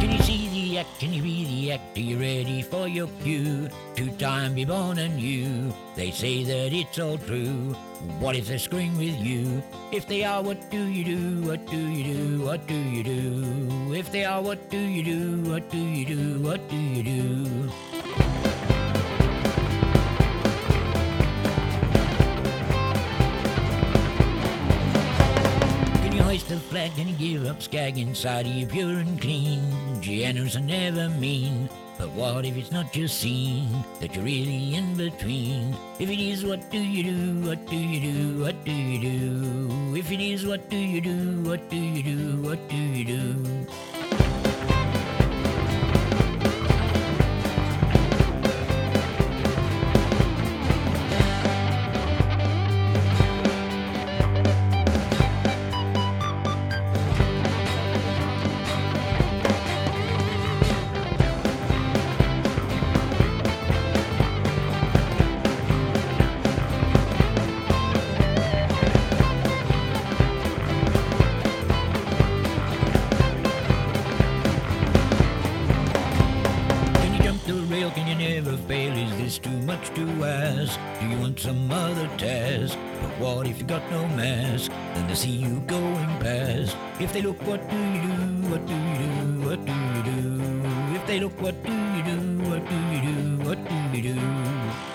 Can you see the act? Can you be the act? Are you ready for your cue? Two time be born anew. They say that it's all true. What if they're screwing with you? If they are, what do you do? What do you do? What do you do? If they are, what do you do? What do you do? What do you do? Hoist a flag? You give up skag inside of you pure and clean? Generous are never mean. But what if it's not your scene that you're really in between? If it is, what do you do? What do you do? What do you do? If it is, what do you do? What do you do? What do you do? Is too much to ask? Do you want some other task? But what if you got no mask? Then they see you going past. If they look, what do you do? What do you do? What do you do? If they look, what do you do? What do you do? What do you do?